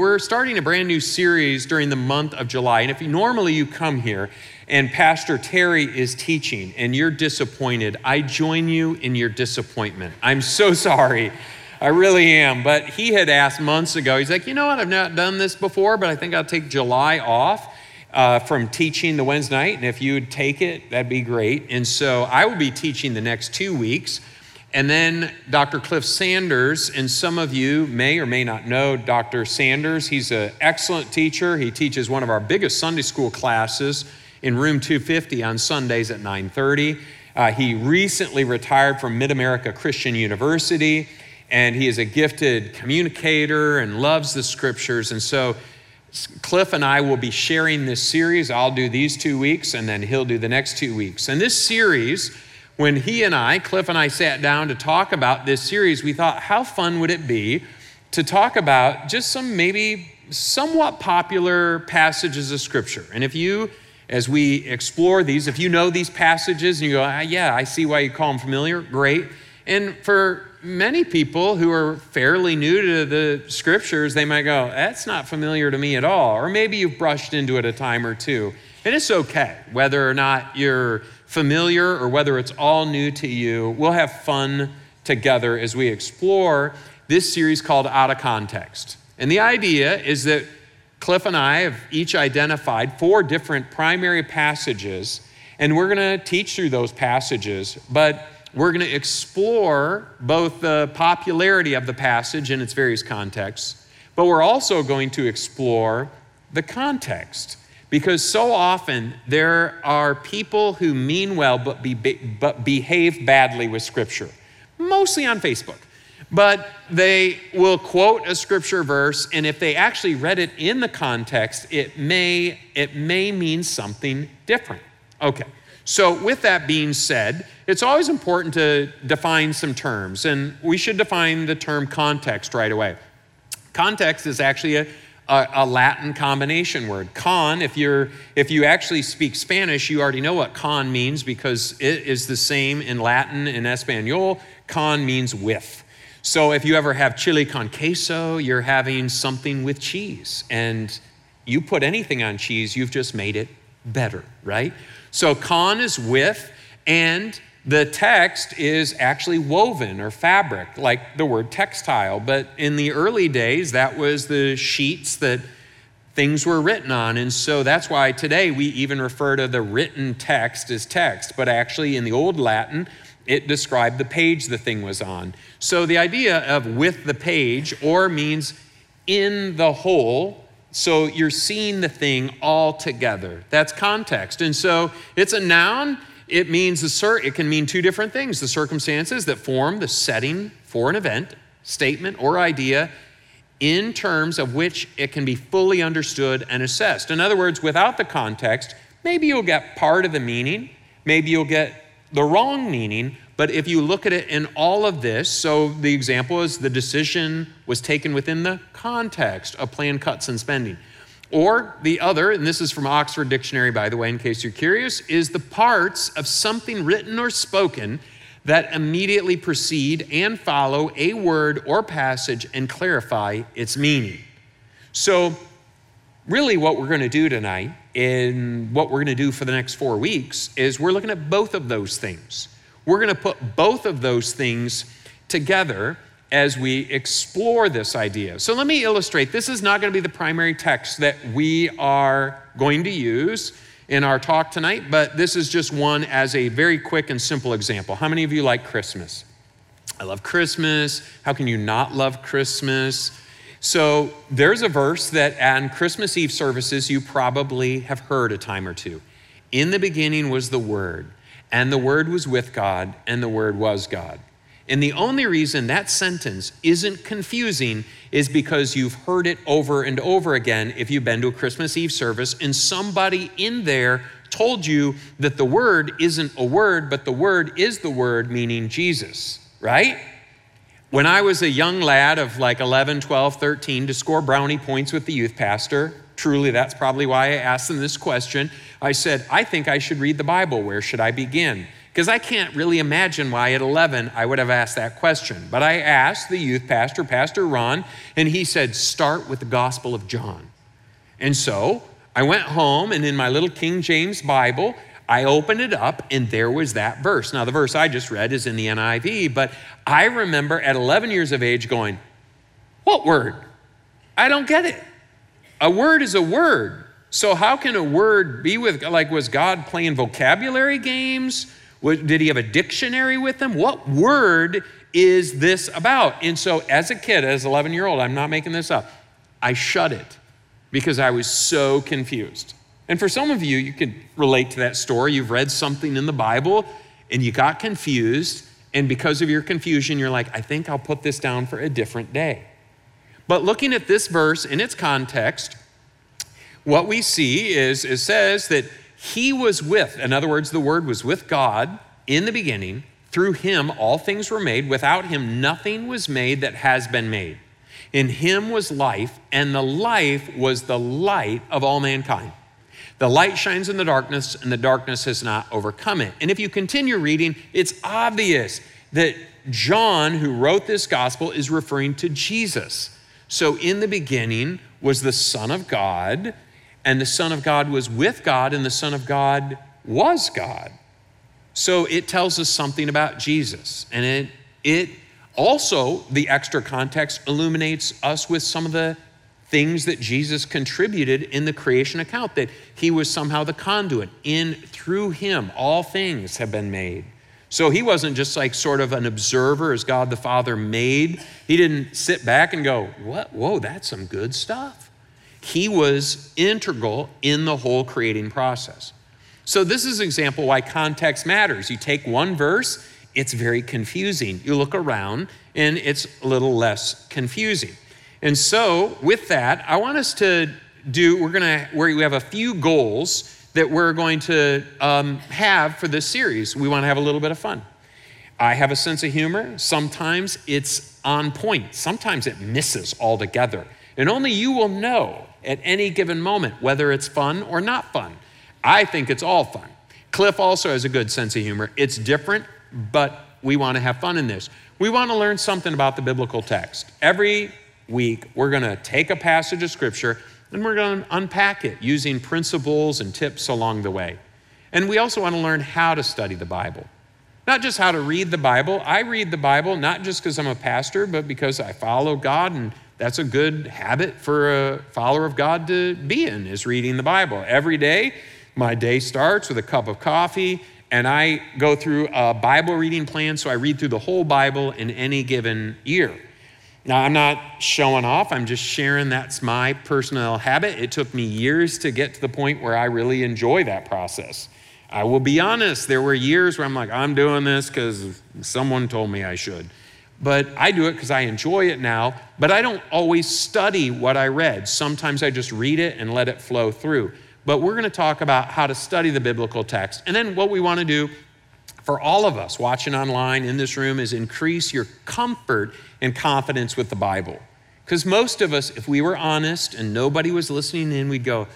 We're starting a brand new series during the month of July. And if you, normally you come here and Pastor Terry is teaching and you're disappointed, I join you in your disappointment. I'm so sorry. I really am. But he had asked months ago, he's like, you know what? I've not done this before, but I think I'll take July off. Uh, from teaching the Wednesday night, and if you would take it, that'd be great. And so I will be teaching the next two weeks. And then Dr. Cliff Sanders, and some of you may or may not know Dr. Sanders. He's an excellent teacher. He teaches one of our biggest Sunday school classes in room 250 on Sundays at 9:30. Uh, he recently retired from Mid America Christian University, and he is a gifted communicator and loves the scriptures. And so Cliff and I will be sharing this series. I'll do these two weeks, and then he'll do the next two weeks. And this series when he and I, Cliff and I, sat down to talk about this series, we thought, how fun would it be to talk about just some maybe somewhat popular passages of Scripture? And if you, as we explore these, if you know these passages and you go, ah, yeah, I see why you call them familiar, great. And for many people who are fairly new to the scriptures, they might go, that's not familiar to me at all. Or maybe you've brushed into it a time or two. And it's okay whether or not you're familiar or whether it's all new to you. We'll have fun together as we explore this series called Out of Context. And the idea is that Cliff and I have each identified four different primary passages, and we're going to teach through those passages, but we're going to explore both the popularity of the passage in its various contexts, but we're also going to explore the context. Because so often there are people who mean well but, be, but behave badly with Scripture, mostly on Facebook. But they will quote a scripture verse, and if they actually read it in the context, it may, it may mean something different. Okay, so with that being said, it's always important to define some terms, and we should define the term context right away. Context is actually a a, a, Latin combination word. Con, if, you're, if you actually speak Spanish, you already know what con means because it is the same in Latin and Espanol. Con means with. So if you ever have chili con queso, you're having something with cheese. And you put anything on cheese, you've just made it better, right? So con is with, and the text is actually woven or fabric, like the word textile. But in the early days, that was the sheets that things were written on. And so that's why today we even refer to the written text as text. But actually, in the Old Latin, it described the page the thing was on. So the idea of with the page or means in the whole. So you're seeing the thing all together. That's context. And so it's a noun it means the cir- it can mean two different things the circumstances that form the setting for an event, statement, or idea in terms of which it can be fully understood and assessed. In other words, without the context, maybe you'll get part of the meaning, maybe you'll get the wrong meaning, but if you look at it in all of this, so the example is the decision was taken within the context of planned cuts and spending. Or the other, and this is from Oxford Dictionary, by the way, in case you're curious, is the parts of something written or spoken that immediately precede and follow a word or passage and clarify its meaning. So, really, what we're going to do tonight, and what we're going to do for the next four weeks, is we're looking at both of those things. We're going to put both of those things together as we explore this idea. So let me illustrate. This is not going to be the primary text that we are going to use in our talk tonight, but this is just one as a very quick and simple example. How many of you like Christmas? I love Christmas. How can you not love Christmas? So there's a verse that on Christmas Eve services you probably have heard a time or two. In the beginning was the Word, and the Word was with God, and the Word was God. And the only reason that sentence isn't confusing is because you've heard it over and over again if you've been to a Christmas Eve service and somebody in there told you that the word isn't a word, but the word is the word, meaning Jesus, right? When I was a young lad of like 11, 12, 13 to score brownie points with the youth pastor, truly that's probably why I asked them this question. I said, I think I should read the Bible. Where should I begin? Because I can't really imagine why at 11 I would have asked that question. But I asked the youth pastor, Pastor Ron, and he said, Start with the Gospel of John. And so I went home, and in my little King James Bible, I opened it up, and there was that verse. Now, the verse I just read is in the NIV, but I remember at 11 years of age going, What word? I don't get it. A word is a word. So, how can a word be with, like, was God playing vocabulary games? Did he have a dictionary with him? What word is this about? And so, as a kid, as 11 year old, I'm not making this up, I shut it because I was so confused. And for some of you, you can relate to that story. You've read something in the Bible and you got confused. And because of your confusion, you're like, I think I'll put this down for a different day. But looking at this verse in its context, what we see is it says that he was with, in other words, the Word was with God in the beginning. Through him, all things were made. Without him, nothing was made that has been made. In him was life, and the life was the light of all mankind. The light shines in the darkness, and the darkness has not overcome it. And if you continue reading, it's obvious that John, who wrote this gospel, is referring to Jesus. So in the beginning was the Son of God and the Son of God was with God, and the Son of God was God. So it tells us something about Jesus. And it, it also, the extra context illuminates us with some of the things that Jesus contributed in the creation account, that he was somehow the conduit. In through him, all things have been made. So he wasn't just like sort of an observer as God the Father made. He didn't sit back and go, What? Whoa, that's some good stuff. He was integral in the whole creating process. So, this is an example why context matters. You take one verse, it's very confusing. You look around, and it's a little less confusing. And so, with that, I want us to do, we're going to, we have a few goals that we're going to um, have for this series. We want to have a little bit of fun. I have a sense of humor. Sometimes it's on point, sometimes it misses altogether. And only you will know at any given moment, whether it's fun or not fun. I think it's all fun. Cliff also has a good sense of humor. It's different, but we want to have fun in this. We want to learn something about the biblical text. Every week, we're going to take a passage of scripture and we're going to unpack it using principles and tips along the way. And we also want to learn how to study the Bible. Not just how to read the Bible. I read the Bible not just because I'm a pastor, but because I follow God and that's a good habit for a follower of God to be in, is reading the Bible. Every day, my day starts with a cup of coffee, and I go through a Bible reading plan, so I read through the whole Bible in any given year. Now, I'm not showing off, I'm just sharing that's my personal habit. It took me years to get to the point where I really enjoy that process. I will be honest, there were years where I'm like, I'm doing this because someone told me I should but I do it because I enjoy it now. But I don't always study what I read. Sometimes I just read it and let it flow through. But we're going to talk about how to study the biblical text. And then what we want to do for all of us watching online in this room is increase your comfort and confidence with the Bible. Because most of us, if we were honest and nobody was listening in, we'd go,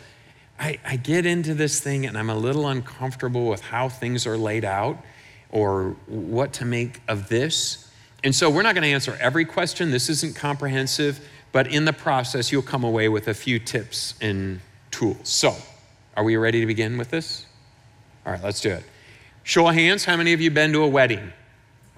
I, I, get into this thing and I'm a little uncomfortable with how things are laid out or what to make of this. And so we're not going to answer every question. This isn't comprehensive, but in the process, you'll come away with a few tips and tools. So, are we ready to begin with this? All right, let's do it. Show of hands, how many of you been to a wedding?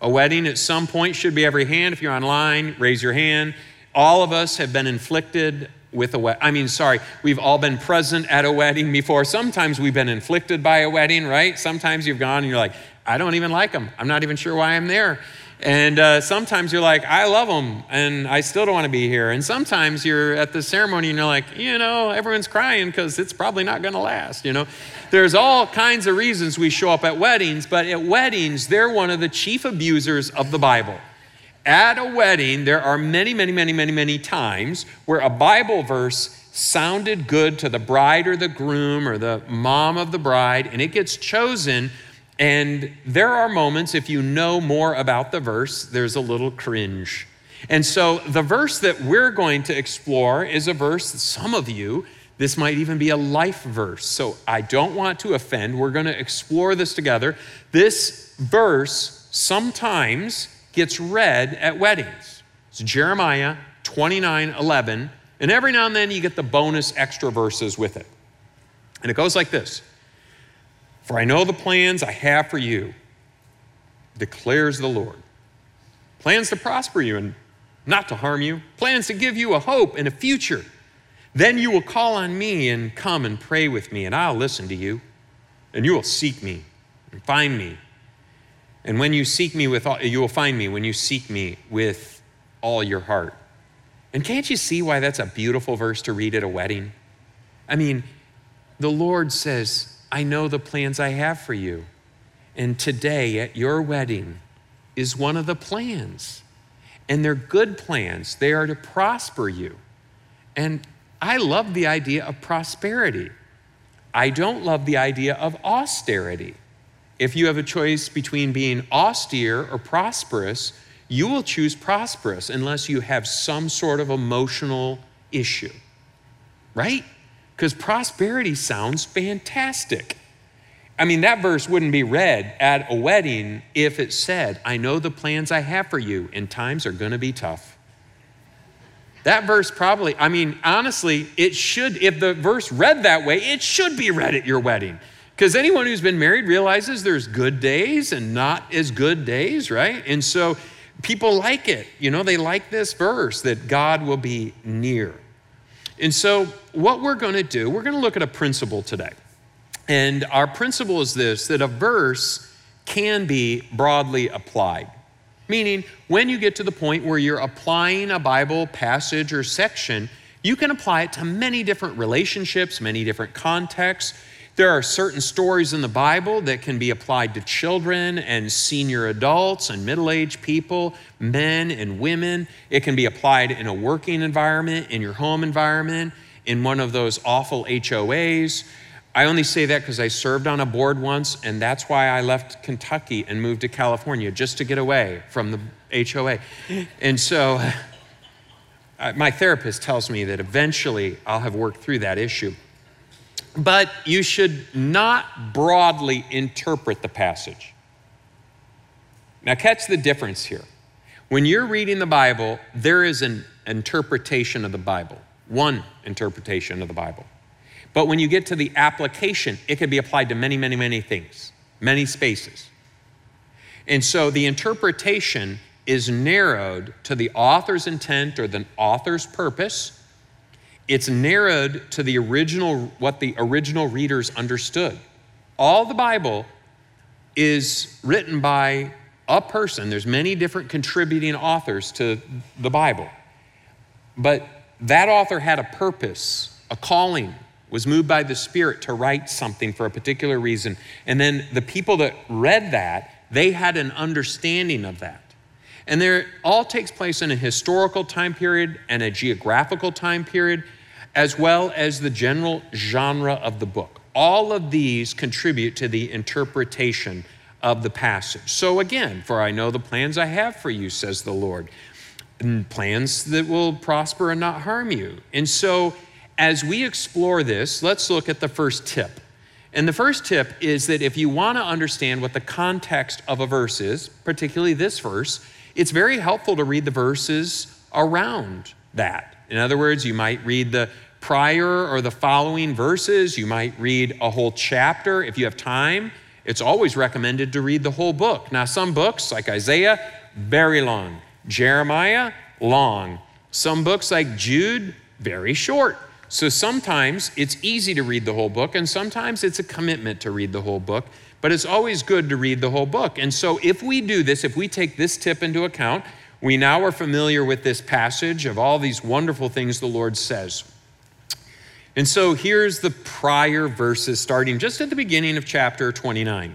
A wedding at some point should be every hand. If you're online, raise your hand. All of us have been inflicted with a wedding. I mean, sorry, we've all been present at a wedding before. Sometimes we've been inflicted by a wedding, right? Sometimes you've gone and you're like, I don't even like them. I'm not even sure why I'm there. And uh, sometimes you're like, I love them, and I still don't want to be here. And sometimes you're at the ceremony and you're like, you know, everyone's crying because it's probably not going to last, you know. There's all kinds of reasons we show up at weddings, but at weddings, they're one of the chief abusers of the Bible. At a wedding, there are many, many, many, many, many times where a Bible verse sounded good to the bride or the groom or the mom of the bride, and it gets chosen and there are moments, if you know more about the verse, there's a little cringe. And so the verse that we're going to explore is a verse that some of you This might even be a life verse. So I don't want to offend. We're going to explore this together. This verse sometimes gets read at weddings. It's Jeremiah 29 11. And every now and then you get the bonus extra verses with it. And it goes like this For I know the plans I have for you, declares the Lord. Plans to prosper you and not to harm you, plans to give you a hope and a future. Then you will call on me and come and pray with me, and I'll listen to you. And you will seek me and find me. And when you seek me with all, you will find me when you seek me with all your heart. And can't you see why that's a beautiful verse to read at a wedding? I mean, the Lord says, I know the plans I have for you. And today at your wedding is one of the plans. And they're good plans, they are to prosper you. And I love the idea of prosperity. I don't love the idea of austerity. If you have a choice between being austere or prosperous, you will choose prosperous unless you have some sort of emotional issue, right? Because prosperity sounds fantastic. I mean, that verse wouldn't be read at a wedding if it said, I know the plans I have for you, and times are going to be tough. That verse probably, I mean, honestly, it should, if the verse read that way, it should be read at your wedding. Because anyone who's been married realizes there's good days and not as good days, right? And so people like it. You know, they like this verse that God will be near. And so, what we're going to do, we're going to look at a principle today. And our principle is this that a verse can be broadly applied. Meaning, when you get to the point where you're applying a Bible passage or section, you can apply it to many different relationships, many different contexts. There are certain stories in the Bible that can be applied to children and senior adults and middle aged people, men and women. It can be applied in a working environment, in your home environment, in one of those awful HOAs. I only say that because I served on a board once, and that's why I left Kentucky and moved to California just to get away from the HOA. And so my therapist tells me that eventually I'll have worked through that issue. But you should not broadly interpret the passage. Now, catch the difference here. When you're reading the Bible, there is an interpretation of the Bible, one interpretation of the Bible. But when you get to the application, it can be applied to many, many, many things, many spaces. And so the interpretation is narrowed to the author's intent or the author's purpose. It's narrowed to the original, what the original readers understood. All the Bible is written by a person. There's many different contributing authors to the Bible. But that author had a purpose, a calling, was moved by the Spirit to write something for a particular reason. And then the people that read that, they had an understanding of that. And there all takes place in a historical time period and a geographical time period, as well as the general genre of the book. All of these contribute to the interpretation of the passage. So again, for I know the plans I have for you, says the Lord, mm, plans that will prosper and not harm you. And so as we explore this, let's look at the first tip. And the first tip is that if you want to understand what the context of a verse is, particularly this verse, it's very helpful to read the verses around that. In other words, you might read the prior or the following verses, you might read a whole chapter. If you have time, it's always recommended to read the whole book. Now, some books, like Isaiah, very long. Jeremiah, long. Some books, like Jude, very short. So sometimes it's easy to read the whole book, and sometimes it's a commitment to read the whole book, but it's always good to read the whole book. And so if we do this, if we take this tip into account, we now are familiar with this passage of all these wonderful things the Lord says. And so here's the prior verses starting just at the beginning of chapter 29.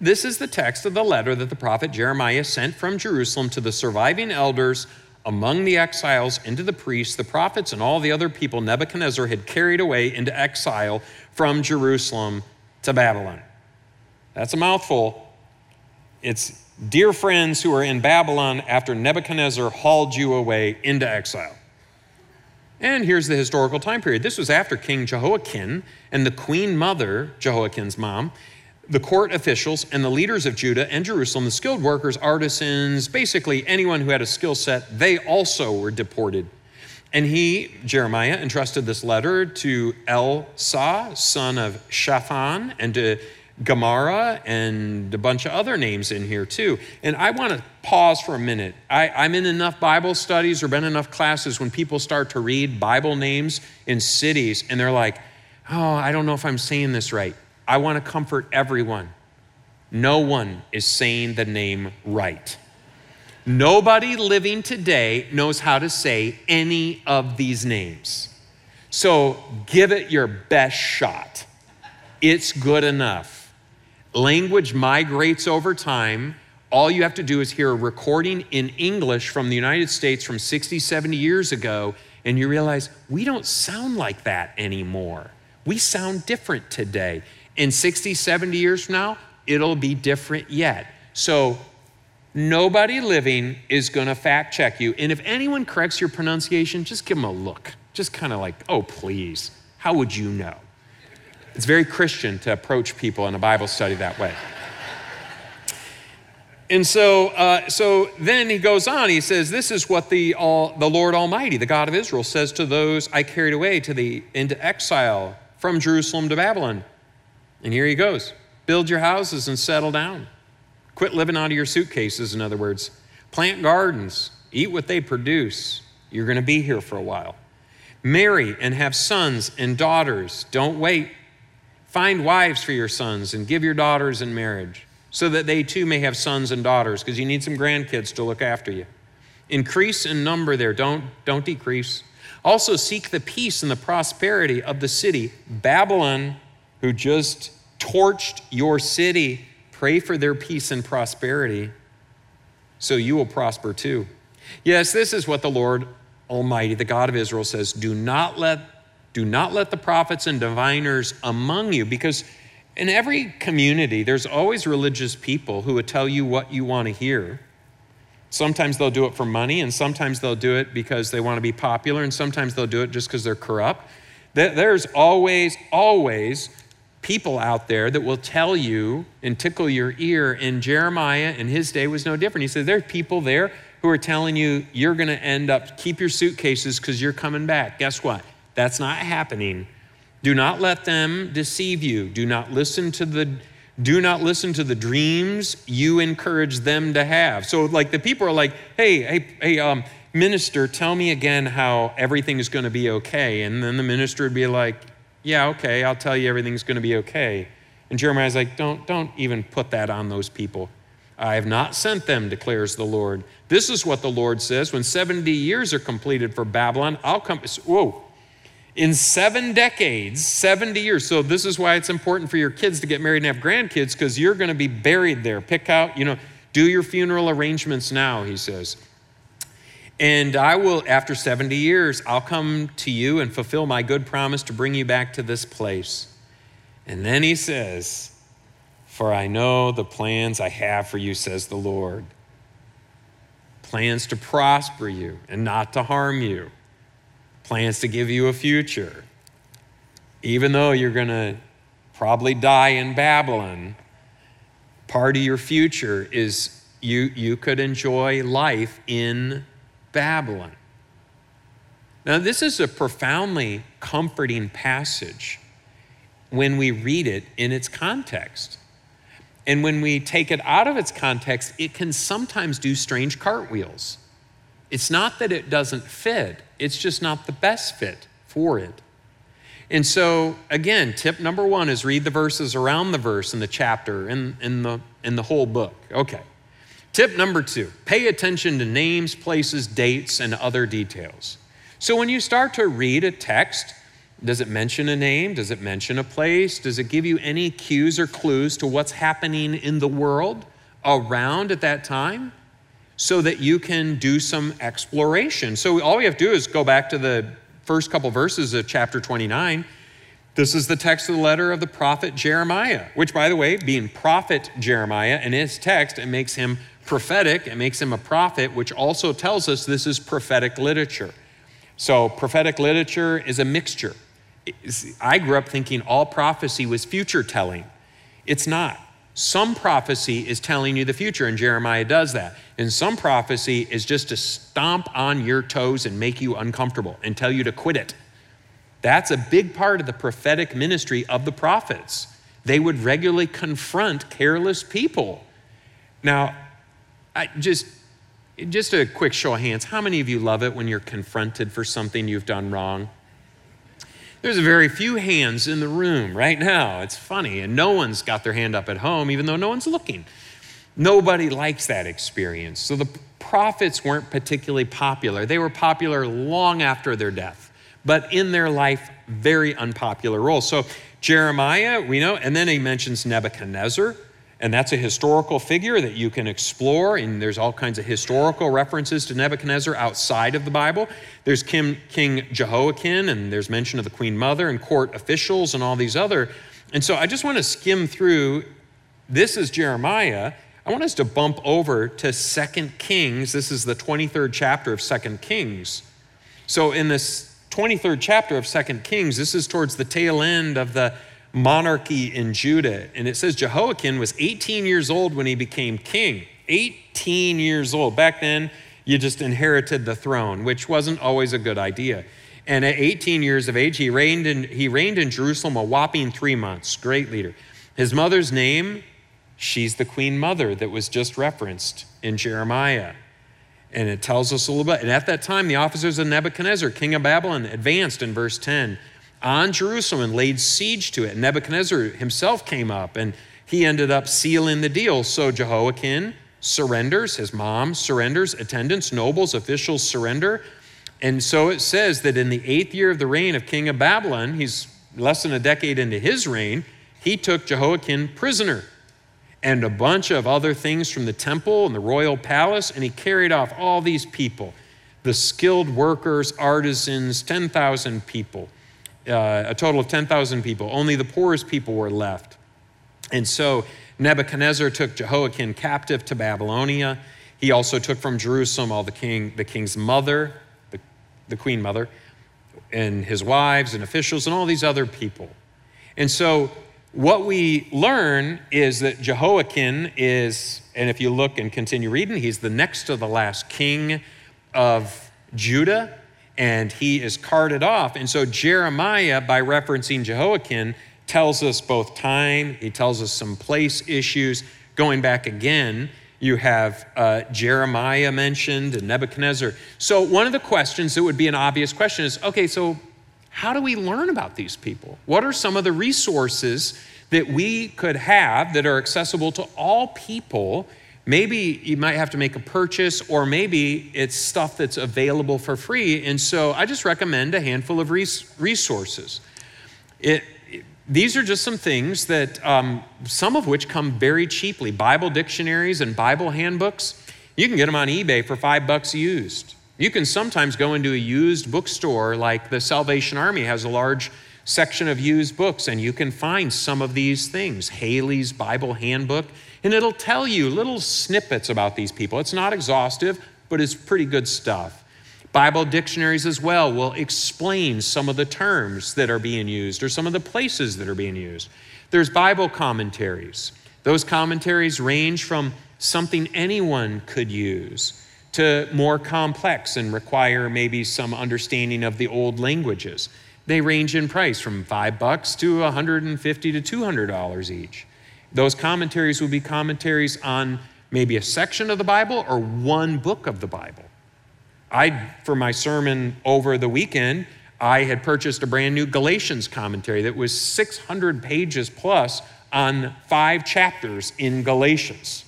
This is the text of the letter that the prophet Jeremiah sent from Jerusalem to the surviving elders among the exiles into the priests, the prophets, and all the other people Nebuchadnezzar had carried away into exile from Jerusalem to Babylon. That's a mouthful. It's dear friends who are in Babylon after Nebuchadnezzar hauled you away into exile. And here's the historical time period. This was after King Jehoiakim and the queen mother, Jehoiakim's mom, the court officials, and the leaders of Judah and Jerusalem, the skilled workers, artisans, basically anyone who had a skill set, they also were deported. And he, Jeremiah, entrusted this letter to Elsa, son of Shaphan, and to Gemara and a bunch of other names in here too. And I want to pause for a minute. I, am in enough Bible studies or been enough classes when people start to read Bible names in cities and they're like, oh, I don't know if I'm saying this right. I want to comfort everyone. No one is saying the name right. Nobody living today knows how to say any of these names. So give it your best shot. It's good enough. Language migrates over time. All you have to do is hear a recording in English from the United States from 60, 70 years ago, and you realize we don't sound like that anymore. We sound different today. In 60, 70 years from now, it'll be different yet. So, nobody living is going to fact check you. And if anyone corrects your pronunciation, just give them a look. Just kind of like, oh, please, how would you know? It's very Christian to approach people in a Bible study that way. And so, uh, so then he goes on. He says, "This is what the all, the Lord Almighty, the God of Israel, says to those I carried away to the into exile from Jerusalem to Babylon." And here he goes: Build your houses and settle down. Quit living out of your suitcases. In other words, plant gardens, eat what they produce. You're going to be here for a while. Marry and have sons and daughters. Don't wait. Find wives for your sons and give your daughters in marriage so that they too may have sons and daughters because you need some grandkids to look after you. Increase in number there, don't, don't decrease. Also, seek the peace and the prosperity of the city. Babylon, who just torched your city, pray for their peace and prosperity so you will prosper too. Yes, this is what the Lord Almighty, the God of Israel, says Do not let do not let the prophets and diviners among you, because in every community, there's always religious people who will tell you what you want to hear. Sometimes they'll do it for money, and sometimes they'll do it because they want to be popular, and sometimes they'll do it just because they're corrupt. There's always, always people out there that will tell you and tickle your ear. And Jeremiah in his day was no different. He said, There's people there who are telling you you're going to end up, keep your suitcases because you're coming back. Guess what? That's not happening. Do not let them deceive you. Do not listen to the do not listen to the dreams you encourage them to have. So like the people are like, "Hey, hey, hey um minister, tell me again how everything is going to be okay." And then the minister would be like, "Yeah, okay, I'll tell you everything's going to be okay." And Jeremiah's like, "Don't don't even put that on those people. I have not sent them, declares the Lord. This is what the Lord says, when 70 years are completed for Babylon, I'll come whoa, in seven decades, 70 years. So, this is why it's important for your kids to get married and have grandkids because you're going to be buried there. Pick out, you know, do your funeral arrangements now, he says. And I will, after 70 years, I'll come to you and fulfill my good promise to bring you back to this place. And then he says, For I know the plans I have for you, says the Lord plans to prosper you and not to harm you plans to give you a future. Even though you're going to probably die in Babylon, part of your future is you, you could enjoy life in Babylon. Now, this is a profoundly comforting passage when we read it in its context. And when we take it out of its context, it can sometimes do strange cartwheels. It's not that it doesn't fit, it's just not the best fit for it. And so, again, tip number one is read the verses around the verse in the chapter, in, in, the, in the whole book. Okay. Tip number two pay attention to names, places, dates, and other details. So, when you start to read a text, does it mention a name? Does it mention a place? Does it give you any cues or clues to what's happening in the world around at that time? So that you can do some exploration. So all we have to do is go back to the first couple verses of chapter 29. This is the text of the letter of the prophet Jeremiah, which, by the way, being prophet Jeremiah in his text, it makes him prophetic, it makes him a prophet, which also tells us this is prophetic literature. So prophetic literature is a mixture. I grew up thinking all prophecy was future telling. It's not. Some prophecy is telling you the future, and Jeremiah does that. And some prophecy is just to stomp on your toes and make you uncomfortable and tell you to quit it. That's a big part of the prophetic ministry of the prophets. They would regularly confront careless people. Now, I just just a quick show of hands. How many of you love it when you're confronted for something you've done wrong? There's very few hands in the room right now. It's funny, and no one's got their hand up at home, even though no one's looking. Nobody likes that experience. So the prophets weren't particularly popular. They were popular long after their death, but in their life, very unpopular roles. So Jeremiah, we know, and then he mentions Nebuchadnezzar. And that's a historical figure that you can explore, and there's all kinds of historical references to Nebuchadnezzar outside of the Bible. There's King, King Jehoiakim, and there's mention of the Queen Mother and court officials and all these other. And so I just want to skim through. This is Jeremiah. I want us to bump over to Second Kings. This is the 23rd chapter of Second Kings. So in this 23rd chapter of Second Kings, this is towards the tail end of the monarchy in Judah. And it says Jehoiakim was 18 years old when he became king. 18 years old. Back then, you just inherited the throne, which wasn't always a good idea. And at 18 years of age, he reigned in, he reigned in Jerusalem a whopping three months. Great leader. His mother's name, she's the queen mother that was just referenced in Jeremiah. And it tells us a little bit. And at that time, the officers of Nebuchadnezzar, king of Babylon, advanced in verse 10 on Jerusalem and laid siege to it. Nebuchadnezzar himself came up and he ended up sealing the deal. So Jehoiakim surrenders, his mom surrenders, attendants, nobles, officials surrender. And so it says that in the eighth year of the reign of King of Babylon, he's less than a decade into his reign, he took Jehoiakim prisoner and a bunch of other things from the temple and the royal palace, and he carried off all these people the skilled workers, artisans, 10,000 people uh, a total of 10,000 people. Only the poorest people were left. And so Nebuchadnezzar took Jehoiakim captive to Babylonia. He also took from Jerusalem all the king, the king's mother, the, the queen mother, and his wives and officials and all these other people. And so what we learn is that Jehoiakim is, and if you look and continue reading, he's the next to the last king of Judah and he is carted off. And so Jeremiah, by referencing Jehoiakim, tells us both time, he tells us some place issues. Going back again, you have uh, Jeremiah mentioned and Nebuchadnezzar. So, one of the questions that would be an obvious question is okay, so how do we learn about these people? What are some of the resources that we could have that are accessible to all people Maybe you might have to make a purchase, or maybe it's stuff that's available for free. And so I just recommend a handful of resources. It, these are just some things that, um, some of which come very cheaply Bible dictionaries and Bible handbooks. You can get them on eBay for five bucks used. You can sometimes go into a used bookstore, like the Salvation Army has a large section of used books, and you can find some of these things. Halley's Bible Handbook and it'll tell you little snippets about these people. It's not exhaustive, but it's pretty good stuff. Bible dictionaries as well will explain some of the terms that are being used or some of the places that are being used. There's Bible commentaries. Those commentaries range from something anyone could use to more complex and require maybe some understanding of the old languages. They range in price from 5 bucks to 150 to 200 dollars each. Those commentaries will be commentaries on maybe a section of the Bible or one book of the Bible. I, for my sermon over the weekend, I had purchased a brand new Galatians commentary that was 600 pages plus on five chapters in Galatians.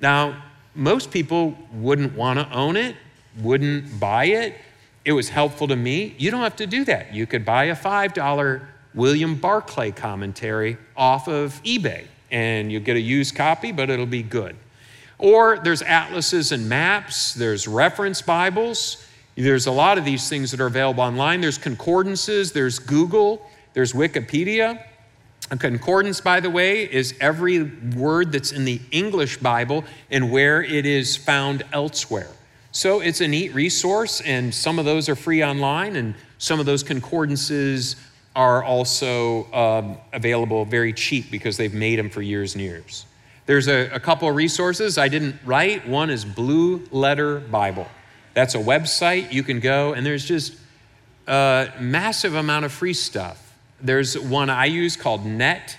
Now, most people wouldn't want to own it, wouldn't buy it. It was helpful to me. You don't have to do that. You could buy a $5 William Barclay commentary off of eBay and you'll get a used copy, but it'll be good. Or there's atlases and maps, there's reference Bibles. There's a lot of these things that are available online. There's concordances, there's Google, there's Wikipedia. A concordance, by the way, is every word that's in the English Bible and where it is found elsewhere. So it's a neat resource, and some of those are free online, and some of those concordances are also um, available very cheap because they've made them for years and years. There's a, a couple of resources I didn't write. One is Blue Letter Bible. That's a website you can go, and there's just a massive amount of free stuff. There's one I use called net,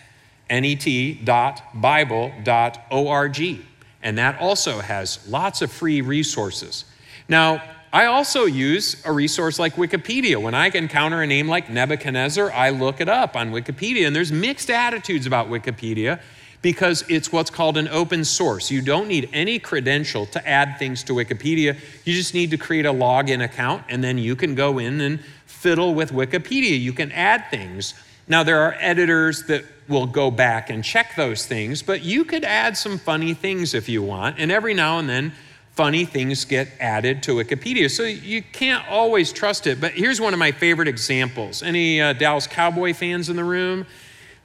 N-E-T, dot, Bible, dot, O-R-G. And that also has lots of free resources. Now, I also use a resource like Wikipedia. When I encounter a name like Nebuchadnezzar, I look it up on Wikipedia. And there's mixed attitudes about Wikipedia because it's what's called an open source. You don't need any credential to add things to Wikipedia. You just need to create a login account, and then you can go in and fiddle with Wikipedia. You can add things. Now, there are editors that will go back and check those things, but you could add some funny things if you want. And every now and then, funny things get added to Wikipedia. So you can't always trust it. But here's one of my favorite examples. Any uh, Dallas Cowboy fans in the room?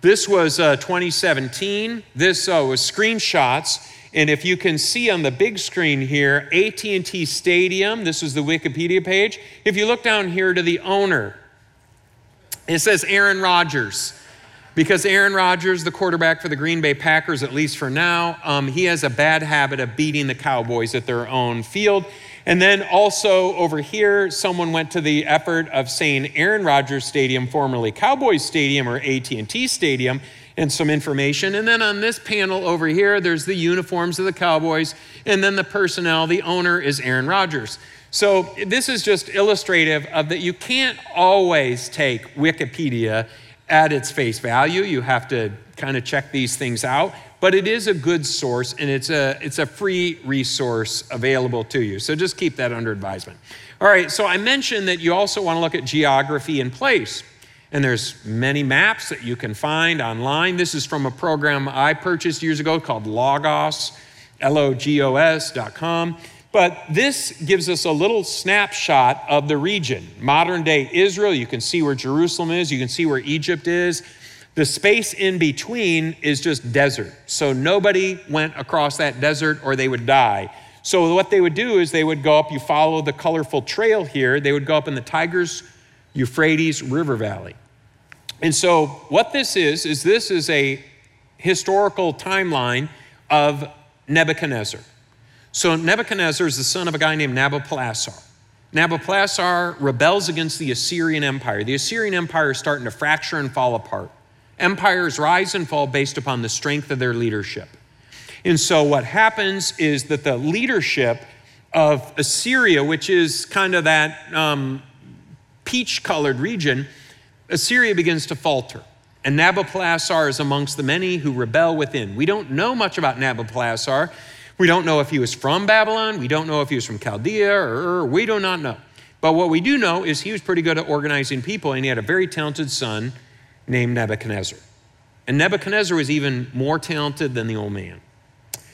This was uh, 2017. This uh, was screenshots. And if you can see on the big screen here, AT&T Stadium, this is the Wikipedia page. If you look down here to the owner, it says Aaron Rodgers because Aaron Rodgers, the quarterback for the Green Bay Packers, at least for now, um, he has a bad habit of beating the Cowboys at their own field. And then also over here, someone went to the effort of saying Aaron Rodgers Stadium, formerly Cowboys Stadium or AT&T Stadium, and some information. And then on this panel over here, there's the uniforms of the Cowboys, and then the personnel. The owner is Aaron Rodgers. So this is just illustrative of that you can't always take Wikipedia at its face value. You have to kind of check these things out, but it is a good source and it's a, it's a free resource available to you. So just keep that under advisement. All right, so I mentioned that you also want to look at geography and place. And there's many maps that you can find online. This is from a program I purchased years ago called Logos, L O G O S.com. But this gives us a little snapshot of the region. Modern day Israel, you can see where Jerusalem is, you can see where Egypt is. The space in between is just desert. So nobody went across that desert or they would die. So what they would do is they would go up, you follow the colorful trail here, they would go up in the Tigris Euphrates River Valley. And so what this is, is this is a historical timeline of Nebuchadnezzar. So Nebuchadnezzar is the son of a guy named Nabopolassar. Nabopolassar rebels against the Assyrian Empire. The Assyrian Empire is starting to fracture and fall apart. Empires rise and fall based upon the strength of their leadership. And so what happens is that the leadership of Assyria, which is kind of that um, peach colored region, Assyria begins to falter. And Nabopolassar is amongst the many who rebel within. We don't know much about Nabopolassar we don't know if he was from Babylon. We don't know if he was from Chaldea or we do not know. But what we do know is he was pretty good at organizing people, and he had a very talented son named Nebuchadnezzar. And Nebuchadnezzar was even more talented than the old man.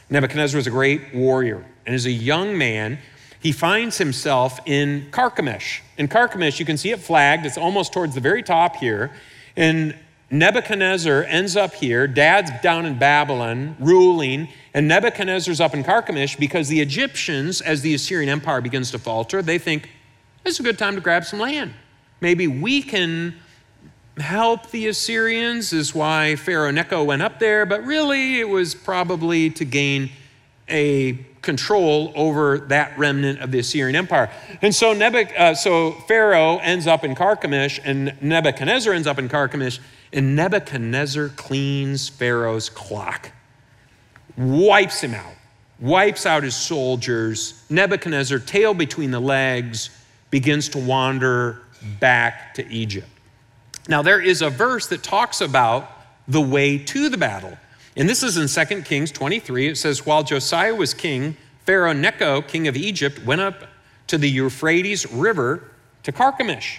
Nebuchadnezzar was a great warrior. And as a young man, he finds himself in Carchemish. In Carchemish, you can see it flagged. It's almost towards the very top here. And Nebuchadnezzar ends up here. Dad's down in Babylon ruling, and Nebuchadnezzar's up in Carchemish because the Egyptians, as the Assyrian Empire begins to falter, they think it's a good time to grab some land. Maybe we can help the Assyrians, is why Pharaoh Necho went up there, but really it was probably to gain a control over that remnant of the Assyrian Empire. And so, Nebuch- uh, so Pharaoh ends up in Carchemish, and Nebuchadnezzar ends up in Carchemish, and Nebuchadnezzar cleans Pharaoh's clock, wipes him out, wipes out his soldiers. Nebuchadnezzar, tail between the legs, begins to wander back to Egypt. Now, there is a verse that talks about the way to the battle. And this is in 2 Kings 23. It says, While Josiah was king, Pharaoh Necho, king of Egypt, went up to the Euphrates River to Carchemish.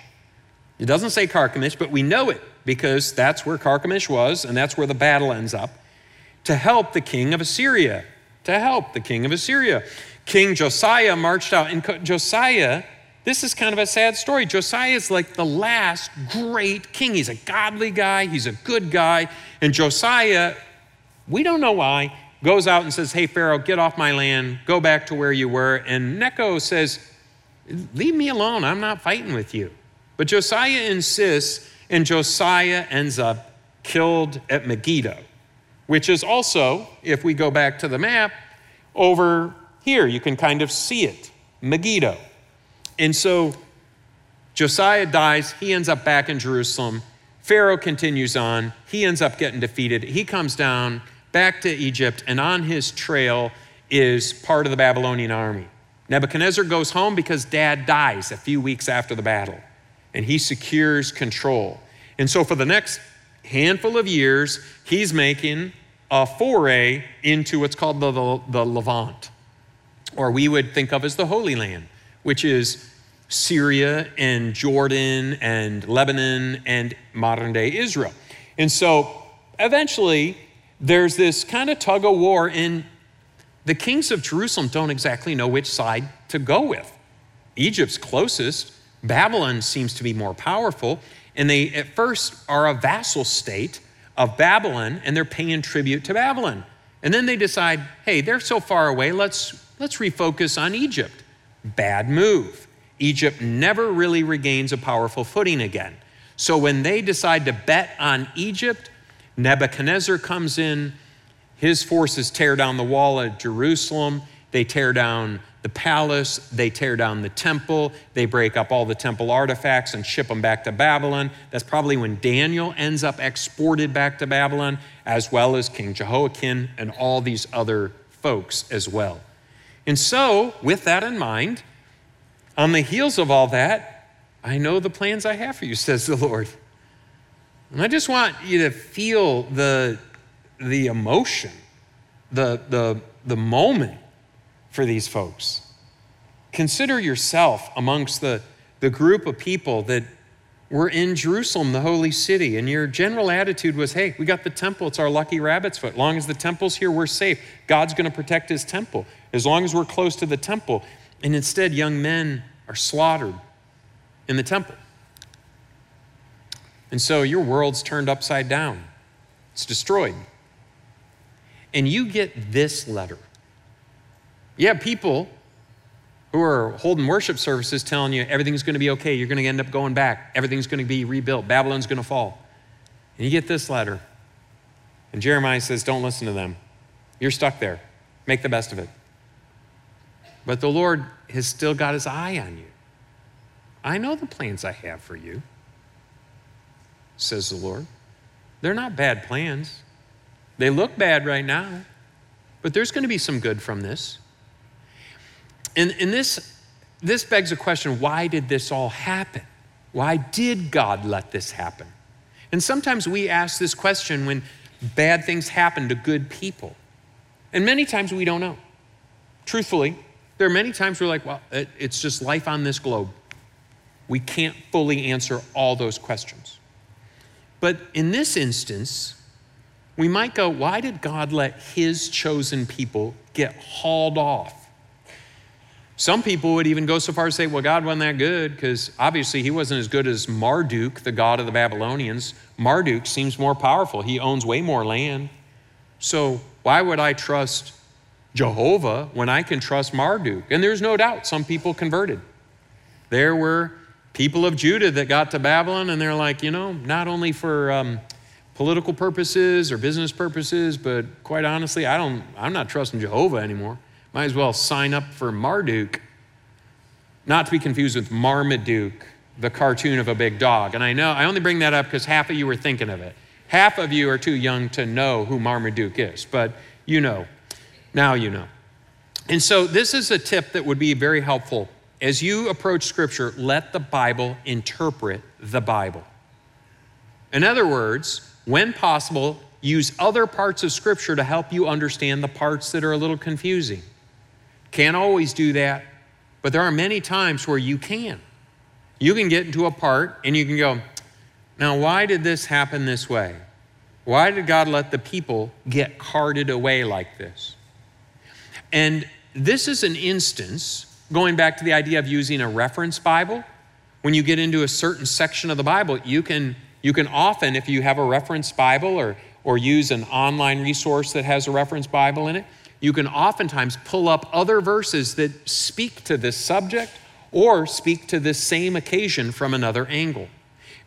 It doesn't say Carchemish, but we know it because that's where Carchemish was, and that's where the battle ends up, to help the king of Assyria. To help the king of Assyria. King Josiah marched out, and Josiah, this is kind of a sad story. Josiah is like the last great king. He's a godly guy, he's a good guy, and Josiah, we don't know why, goes out and says, Hey, Pharaoh, get off my land, go back to where you were. And Necho says, Leave me alone, I'm not fighting with you. But Josiah insists, and Josiah ends up killed at Megiddo, which is also, if we go back to the map, over here. You can kind of see it Megiddo. And so Josiah dies, he ends up back in Jerusalem. Pharaoh continues on, he ends up getting defeated. He comes down back to Egypt, and on his trail is part of the Babylonian army. Nebuchadnezzar goes home because dad dies a few weeks after the battle, and he secures control. And so, for the next handful of years, he's making a foray into what's called the, the, the Levant, or we would think of as the Holy Land, which is Syria and Jordan and Lebanon and modern day Israel. And so, eventually, there's this kind of tug of war, and the kings of Jerusalem don't exactly know which side to go with. Egypt's closest, Babylon seems to be more powerful, and they at first are a vassal state of Babylon, and they're paying tribute to Babylon. And then they decide, hey, they're so far away, let's, let's refocus on Egypt. Bad move. Egypt never really regains a powerful footing again. So when they decide to bet on Egypt, Nebuchadnezzar comes in, his forces tear down the wall of Jerusalem, they tear down the palace, they tear down the temple, they break up all the temple artifacts and ship them back to Babylon. That's probably when Daniel ends up exported back to Babylon, as well as King Jehoiakim and all these other folks as well. And so, with that in mind, on the heels of all that, I know the plans I have for you, says the Lord. And I just want you to feel the, the emotion, the, the, the moment for these folks. Consider yourself amongst the, the group of people that were in Jerusalem, the holy city, and your general attitude was hey, we got the temple, it's our lucky rabbit's foot. As long as the temple's here, we're safe. God's going to protect his temple as long as we're close to the temple. And instead, young men are slaughtered in the temple. And so your world's turned upside down, it's destroyed. And you get this letter have people who are holding worship services telling you everything's going to be okay. You're going to end up going back. Everything's going to be rebuilt. Babylon's going to fall. And you get this letter. And Jeremiah says, Don't listen to them. You're stuck there. Make the best of it. But the Lord has still got his eye on you. I know the plans I have for you, says the Lord. They're not bad plans. They look bad right now, but there's going to be some good from this. And, and this, this begs a question why did this all happen? Why did God let this happen? And sometimes we ask this question when bad things happen to good people. And many times we don't know. Truthfully, there are many times we're like, well, it, it's just life on this globe. We can't fully answer all those questions. But in this instance, we might go, why did God let his chosen people get hauled off some people would even go so far as to say, well, God wasn't that good because obviously he wasn't as good as Marduk, the god of the Babylonians. Marduk seems more powerful, he owns way more land. So why would I trust Jehovah when I can trust Marduk? And there's no doubt some people converted. There were people of Judah that got to Babylon and they're like, you know, not only for um, political purposes or business purposes, but quite honestly, I don't, I'm not trusting Jehovah anymore. Might as well sign up for Marduk, not to be confused with Marmaduke, the cartoon of a big dog. And I know I only bring that up because half of you were thinking of it. Half of you are too young to know who Marmaduke is, but you know. Now you know. And so this is a tip that would be very helpful. As you approach Scripture, let the Bible interpret the Bible. In other words, when possible, use other parts of Scripture to help you understand the parts that are a little confusing. Can't always do that, but there are many times where you can. You can get into a part and you can go, now, why did this happen this way? Why did God let the people get carted away like this? And this is an instance, going back to the idea of using a reference Bible. When you get into a certain section of the Bible, you can, you can often, if you have a reference Bible or, or use an online resource that has a reference Bible in it, you can oftentimes pull up other verses that speak to this subject or speak to this same occasion from another angle.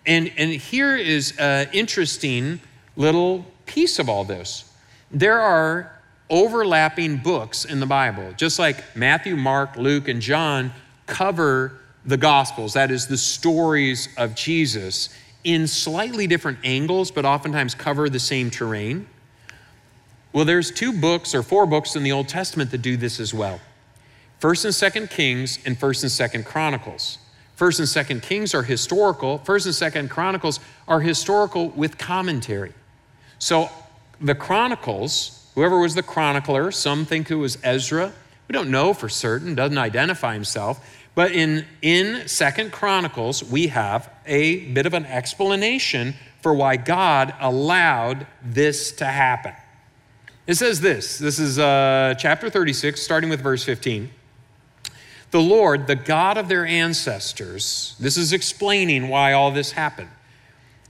And, and here is an interesting little piece of all this. There are overlapping books in the Bible, just like Matthew, Mark, Luke, and John cover the Gospels, that is, the stories of Jesus, in slightly different angles, but oftentimes cover the same terrain. Well, there's two books or four books in the Old Testament that do this as well. First and Second Kings and First and Second Chronicles. First and Second Kings are historical. First and Second Chronicles are historical with commentary. So the Chronicles, whoever was the chronicler, some think it was Ezra. We don't know for certain, doesn't identify himself. But in, in Second Chronicles, we have a bit of an explanation for why God allowed this to happen. It says this this is uh, chapter 36, starting with verse 15. The Lord, the God of their ancestors, this is explaining why all this happened,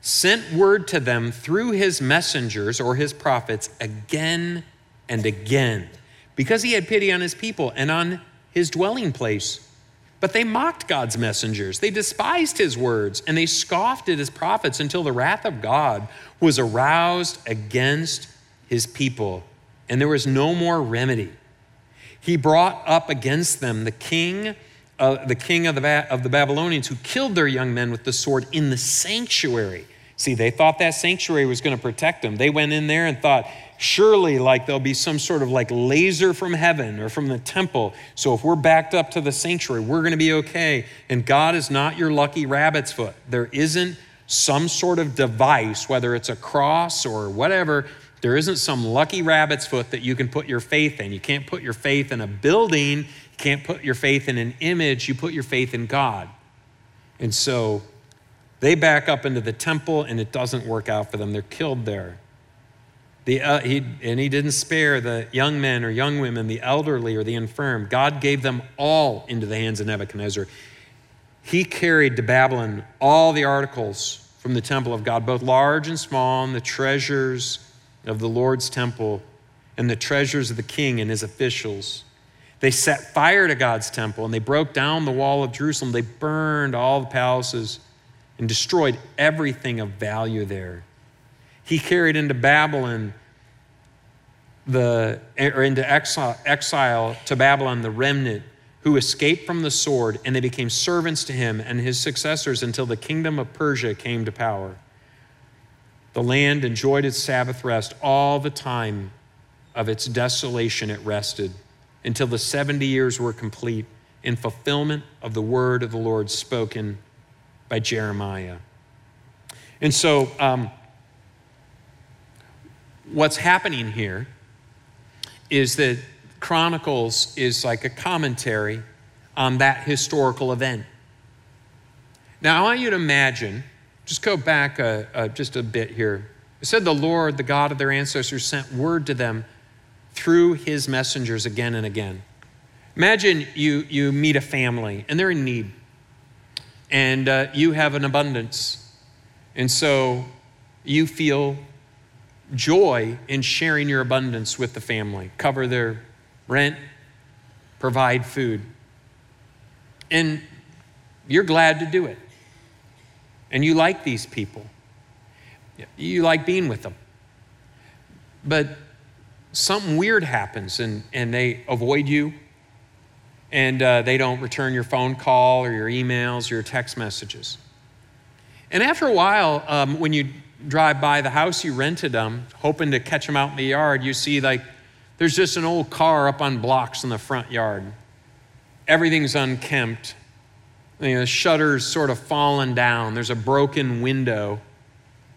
sent word to them through his messengers or his prophets again and again, because he had pity on his people and on his dwelling place. But they mocked God's messengers. They despised his words and they scoffed at his prophets until the wrath of God was aroused against his people, and there was no more remedy. He brought up against them the king, uh, the king of the, ba- of the Babylonians, who killed their young men with the sword in the sanctuary. See, they thought that sanctuary was going to protect them. They went in there and thought, surely like there'll be some sort of like laser from heaven or from the temple. So if we're backed up to the sanctuary, we're going to be okay. And God is not your lucky rabbit's foot. There isn't some sort of device, whether it's a cross or whatever, there isn't some lucky rabbit's foot that you can put your faith in. You can't put your faith in a building, you can't put your faith in an image, you put your faith in God. And so they back up into the temple and it doesn't work out for them. They're killed there. The, uh, he, and he didn't spare the young men or young women, the elderly or the infirm. God gave them all into the hands of Nebuchadnezzar. He carried to Babylon all the articles from the temple of God, both large and small, and the treasures of the Lord's temple and the treasures of the king and his officials. They set fire to God's temple and they broke down the wall of Jerusalem. They burned all the palaces and destroyed everything of value there. He carried into Babylon the or into exile, exile to Babylon the remnant who escaped from the sword and they became servants to him and his successors until the kingdom of Persia came to power. The land enjoyed its Sabbath rest all the time of its desolation, it rested until the 70 years were complete in fulfillment of the word of the Lord spoken by Jeremiah. And so, um, what's happening here is that Chronicles is like a commentary on that historical event. Now, I want you to imagine just go back a, a, just a bit here. It said the Lord, the God of their ancestors, sent word to them through his messengers again and again. Imagine you, you meet a family and they're in need, and uh, you have an abundance. And so you feel joy in sharing your abundance with the family, cover their rent, provide food. And you're glad to do it and you like these people. You like being with them. But something weird happens and, and they avoid you and uh, they don't return your phone call or your emails or your text messages. And after a while, um, when you drive by the house you rented them, hoping to catch them out in the yard, you see like there's just an old car up on blocks in the front yard. Everything's unkempt you know, the shutter's sort of fallen down, there's a broken window.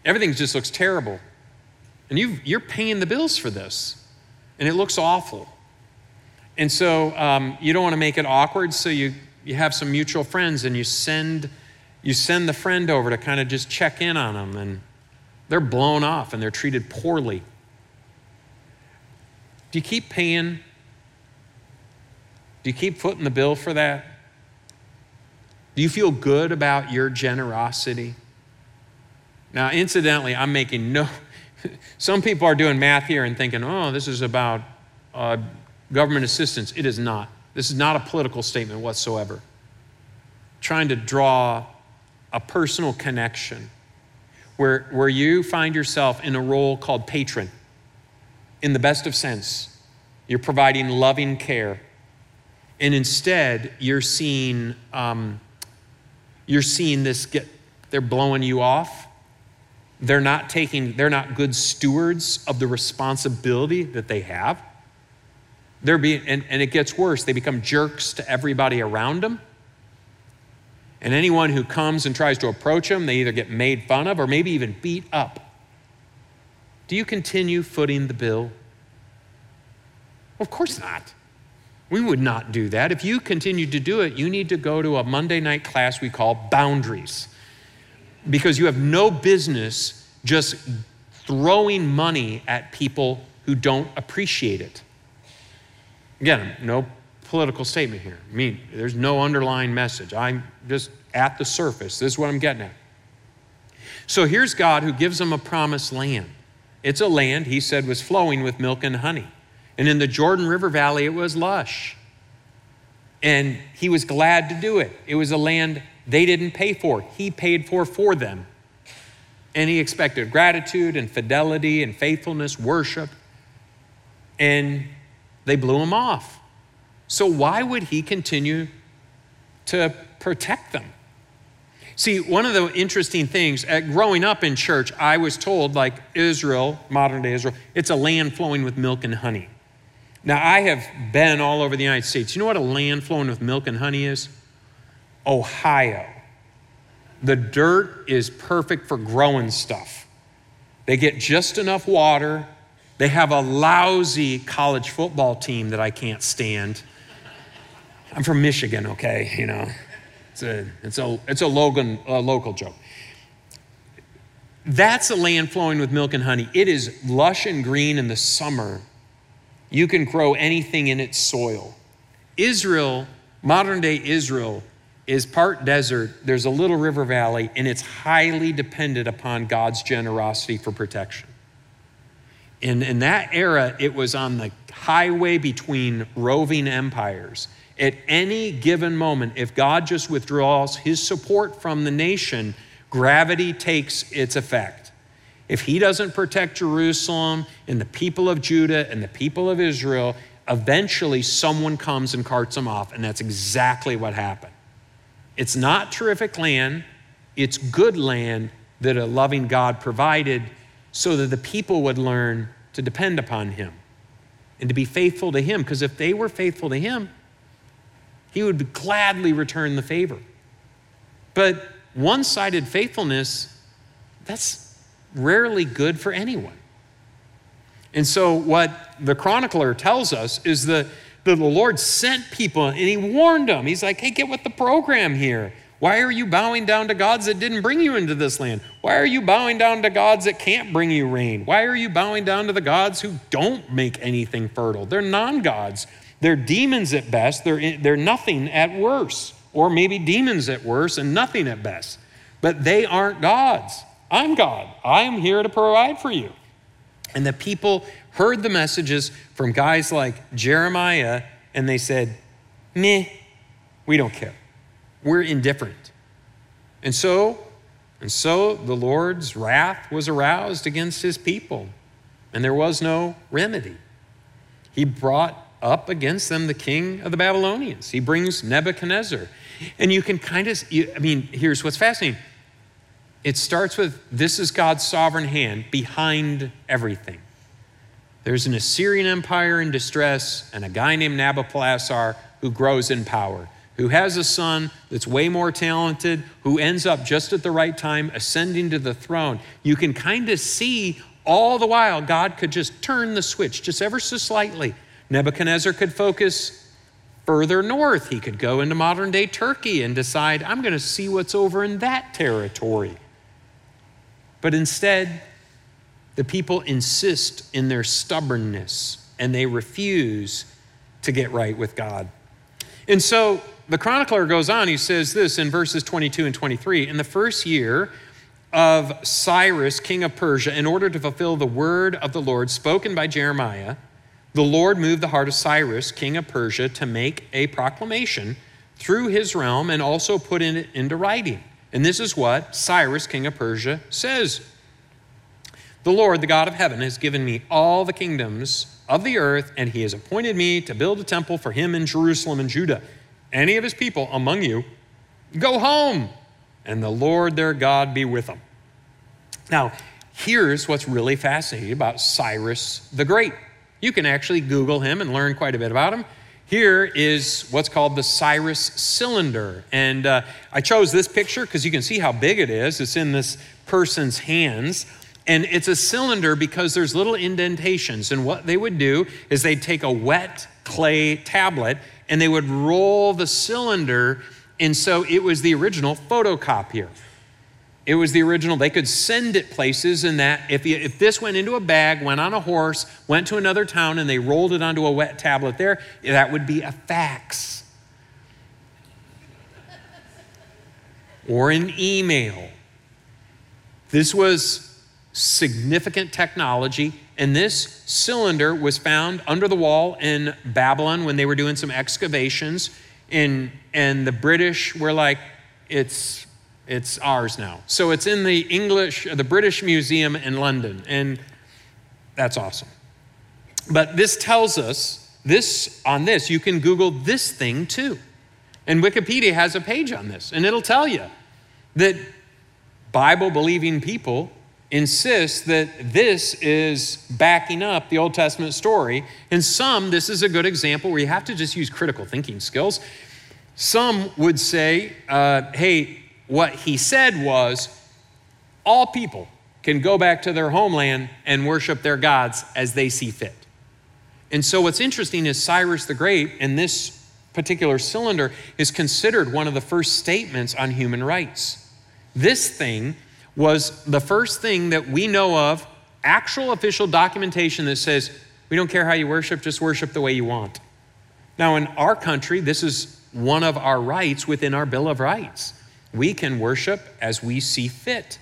Everything just looks terrible. And you you're paying the bills for this, and it looks awful. And so um, you don't want to make it awkward, so you, you have some mutual friends and you send, you send the friend over to kind of just check in on them, and they're blown off and they're treated poorly. Do you keep paying? Do you keep footing the bill for that? Do you feel good about your generosity? Now, incidentally, I'm making no, Some people are doing math here and thinking, oh, this is about uh, government assistance. It is not. This is not a political statement whatsoever. Trying to draw a personal connection where, where you find yourself in a role called patron in the best of sense. You're providing loving care. And instead, you're seeing, um, you're seeing this get, they're blowing you off. They're not taking, they're not good stewards of the responsibility that they have. They're being, and, and it gets worse. They become jerks to everybody around them. And anyone who comes and tries to approach them, they either get made fun of or maybe even beat up. Do you continue footing the bill? Of course not. We would not do that. If you continue to do it, you need to go to a Monday night class we call Boundaries. Because you have no business just throwing money at people who don't appreciate it. Again, no political statement here. I mean, there's no underlying message. I'm just at the surface. This is what I'm getting at. So here's God who gives them a promised land. It's a land, he said, was flowing with milk and honey. And in the Jordan River Valley, it was lush. And he was glad to do it. It was a land they didn't pay for, he paid for for them. And he expected gratitude and fidelity and faithfulness, worship. And they blew him off. So, why would he continue to protect them? See, one of the interesting things, at growing up in church, I was told, like Israel, modern day Israel, it's a land flowing with milk and honey. Now, I have been all over the United States. You know what a land flowing with milk and honey is? Ohio. The dirt is perfect for growing stuff. They get just enough water. They have a lousy college football team that I can't stand. I'm from Michigan, okay? You know, it's a, it's a, it's a, Logan, a local joke. That's a land flowing with milk and honey. It is lush and green in the summer. You can grow anything in its soil. Israel, modern day Israel, is part desert. There's a little river valley, and it's highly dependent upon God's generosity for protection. And in that era, it was on the highway between roving empires. At any given moment, if God just withdraws his support from the nation, gravity takes its effect. If he doesn't protect Jerusalem and the people of Judah and the people of Israel, eventually someone comes and carts them off. And that's exactly what happened. It's not terrific land, it's good land that a loving God provided so that the people would learn to depend upon him and to be faithful to him. Because if they were faithful to him, he would gladly return the favor. But one sided faithfulness, that's rarely good for anyone. And so, what the chronicler tells us is that the Lord sent people and he warned them. He's like, hey, get with the program here. Why are you bowing down to gods that didn't bring you into this land? Why are you bowing down to gods that can't bring you rain? Why are you bowing down to the gods who don't make anything fertile? They're non gods. They're demons at best, they're, they're nothing at worst, or maybe demons at worst and nothing at best. But they aren't gods. I'm God. I am here to provide for you. And the people heard the messages from guys like Jeremiah and they said, Meh, we don't care. We're indifferent. And so, and so the Lord's wrath was aroused against his people, and there was no remedy. He brought up against them the king of the Babylonians. He brings Nebuchadnezzar. And you can kind of, I mean, here's what's fascinating. It starts with this is God's sovereign hand behind everything. There's an Assyrian empire in distress and a guy named Nabopolassar who grows in power, who has a son that's way more talented, who ends up just at the right time ascending to the throne. You can kind of see all the while God could just turn the switch just ever so slightly Nebuchadnezzar could focus further north. He could go into modern day Turkey and decide, I'm going to see what's over in that territory. But instead, the people insist in their stubbornness and they refuse to get right with God. And so the chronicler goes on, he says this in verses 22 and 23 In the first year of Cyrus, king of Persia, in order to fulfill the word of the Lord spoken by Jeremiah, the Lord moved the heart of Cyrus, king of Persia, to make a proclamation through his realm and also put it into writing. And this is what Cyrus, king of Persia, says The Lord, the God of heaven, has given me all the kingdoms of the earth, and he has appointed me to build a temple for him in Jerusalem and Judah. Any of his people among you, go home, and the Lord their God be with them. Now, here's what's really fascinating about Cyrus the Great. You can actually Google him and learn quite a bit about him. Here is what's called the Cyrus cylinder. And uh, I chose this picture because you can see how big it is. It's in this person's hands. And it's a cylinder because there's little indentations. And what they would do is they'd take a wet clay tablet and they would roll the cylinder. And so it was the original photocopier. It was the original. They could send it places, and that if, if this went into a bag, went on a horse, went to another town, and they rolled it onto a wet tablet there, that would be a fax or an email. This was significant technology, and this cylinder was found under the wall in Babylon when they were doing some excavations. In, and the British were like, it's it's ours now. So it's in the English, the British Museum in London, and that's awesome. But this tells us this on this, you can Google this thing too. And Wikipedia has a page on this, and it'll tell you that Bible believing people insist that this is backing up the Old Testament story. And some, this is a good example where you have to just use critical thinking skills. Some would say, uh, hey, what he said was all people can go back to their homeland and worship their gods as they see fit. And so, what's interesting is Cyrus the Great, and this particular cylinder is considered one of the first statements on human rights. This thing was the first thing that we know of, actual official documentation that says, we don't care how you worship, just worship the way you want. Now, in our country, this is one of our rights within our Bill of Rights. We can worship as we see fit.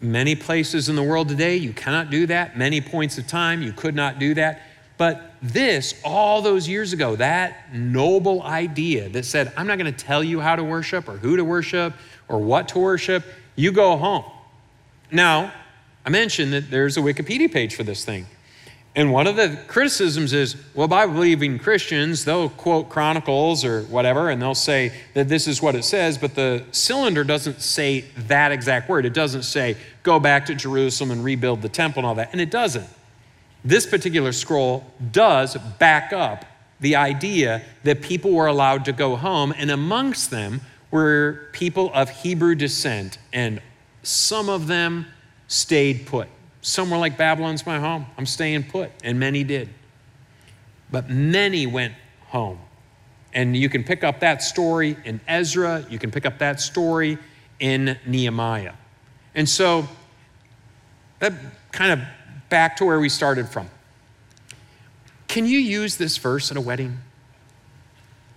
Many places in the world today, you cannot do that. Many points of time, you could not do that. But this, all those years ago, that noble idea that said, I'm not going to tell you how to worship or who to worship or what to worship, you go home. Now, I mentioned that there's a Wikipedia page for this thing. And one of the criticisms is, well, Bible believing Christians, they'll quote Chronicles or whatever, and they'll say that this is what it says, but the cylinder doesn't say that exact word. It doesn't say, go back to Jerusalem and rebuild the temple and all that. And it doesn't. This particular scroll does back up the idea that people were allowed to go home, and amongst them were people of Hebrew descent, and some of them stayed put. Somewhere like Babylon's my home. I'm staying put. And many did. But many went home. And you can pick up that story in Ezra, you can pick up that story in Nehemiah. And so, that kind of back to where we started from. Can you use this verse at a wedding?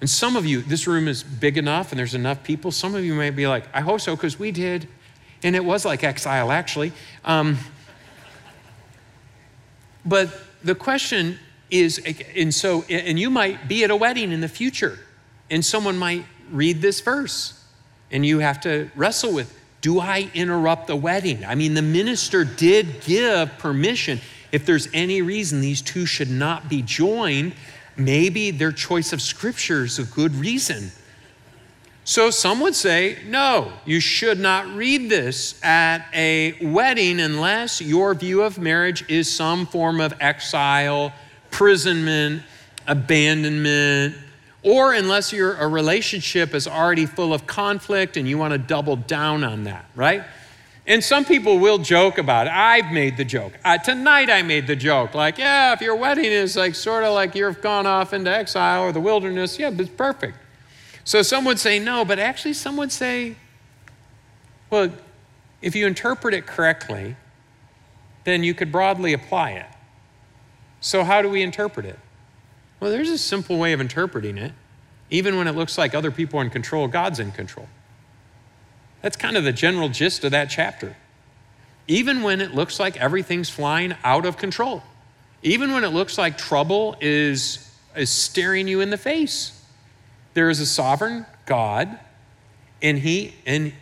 And some of you, this room is big enough and there's enough people. Some of you may be like, I hope so, because we did. And it was like exile, actually. Um, but the question is, and so, and you might be at a wedding in the future, and someone might read this verse, and you have to wrestle with do I interrupt the wedding? I mean, the minister did give permission. If there's any reason these two should not be joined, maybe their choice of scripture is a good reason. So some would say, no, you should not read this at a wedding unless your view of marriage is some form of exile, imprisonment, abandonment, or unless your a relationship is already full of conflict and you want to double down on that, right? And some people will joke about it. I've made the joke. Uh, tonight I made the joke. Like, yeah, if your wedding is like sort of like you've gone off into exile or the wilderness, yeah, it's perfect. So some would say no, but actually some would say, well, if you interpret it correctly, then you could broadly apply it. So, how do we interpret it? Well, there's a simple way of interpreting it. Even when it looks like other people are in control, God's in control. That's kind of the general gist of that chapter. Even when it looks like everything's flying out of control, even when it looks like trouble is, is staring you in the face, there is a sovereign God, and He, and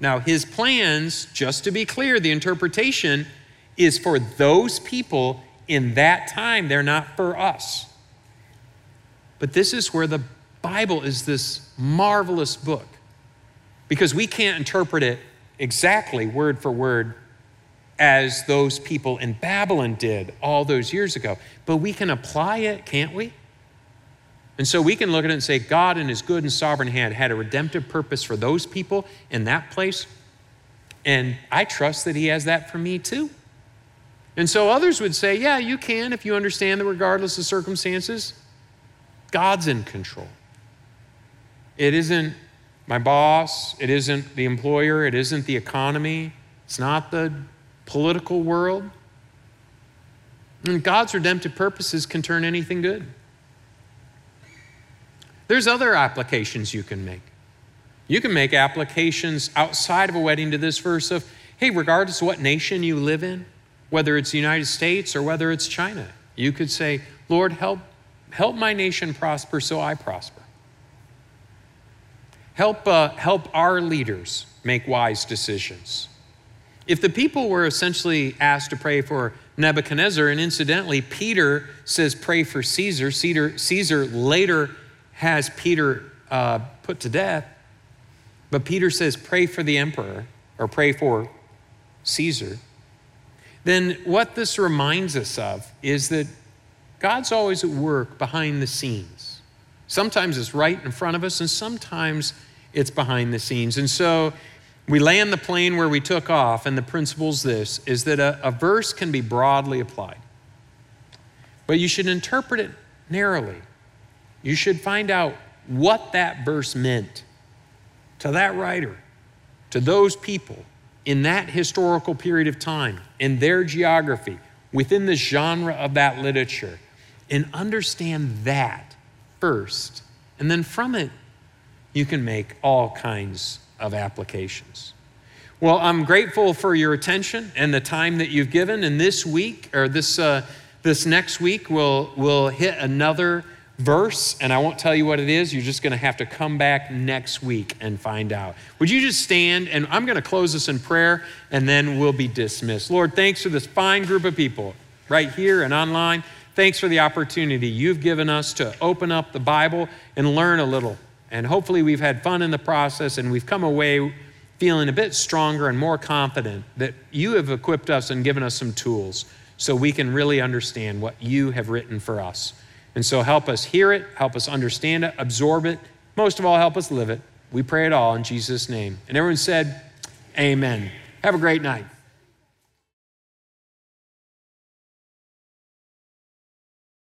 now His plans, just to be clear, the interpretation is for those people in that time, they're not for us. But this is where the Bible is this marvelous book because we can't interpret it exactly word for word as those people in Babylon did all those years ago. But we can apply it, can't we? And so we can look at it and say, God, in his good and sovereign hand, had a redemptive purpose for those people in that place. And I trust that he has that for me too. And so others would say, yeah, you can if you understand that regardless of circumstances, God's in control. It isn't my boss, it isn't the employer, it isn't the economy, it's not the political world. And God's redemptive purposes can turn anything good. There's other applications you can make. You can make applications outside of a wedding to this verse of, hey, regardless of what nation you live in, whether it's the United States or whether it's China, you could say, Lord, help, help my nation prosper so I prosper. Help, uh, help our leaders make wise decisions. If the people were essentially asked to pray for Nebuchadnezzar, and incidentally, Peter says, pray for Caesar. Caesar, Caesar later has Peter uh, put to death, but Peter says, pray for the emperor or pray for Caesar. Then what this reminds us of is that God's always at work behind the scenes. Sometimes it's right in front of us, and sometimes it's behind the scenes. And so we land the plane where we took off, and the principle's this is that a, a verse can be broadly applied, but you should interpret it narrowly. You should find out what that verse meant to that writer, to those people in that historical period of time, in their geography, within the genre of that literature, and understand that first. And then from it, you can make all kinds of applications. Well, I'm grateful for your attention and the time that you've given. And this week, or this, uh, this next week, we'll, we'll hit another verse, and I won't tell you what it is. You're just going to have to come back next week and find out. Would you just stand? And I'm going to close this in prayer, and then we'll be dismissed. Lord, thanks for this fine group of people right here and online. Thanks for the opportunity you've given us to open up the Bible and learn a little. And hopefully, we've had fun in the process and we've come away feeling a bit stronger and more confident that you have equipped us and given us some tools so we can really understand what you have written for us. And so, help us hear it, help us understand it, absorb it, most of all, help us live it. We pray it all in Jesus' name. And everyone said, Amen. Have a great night.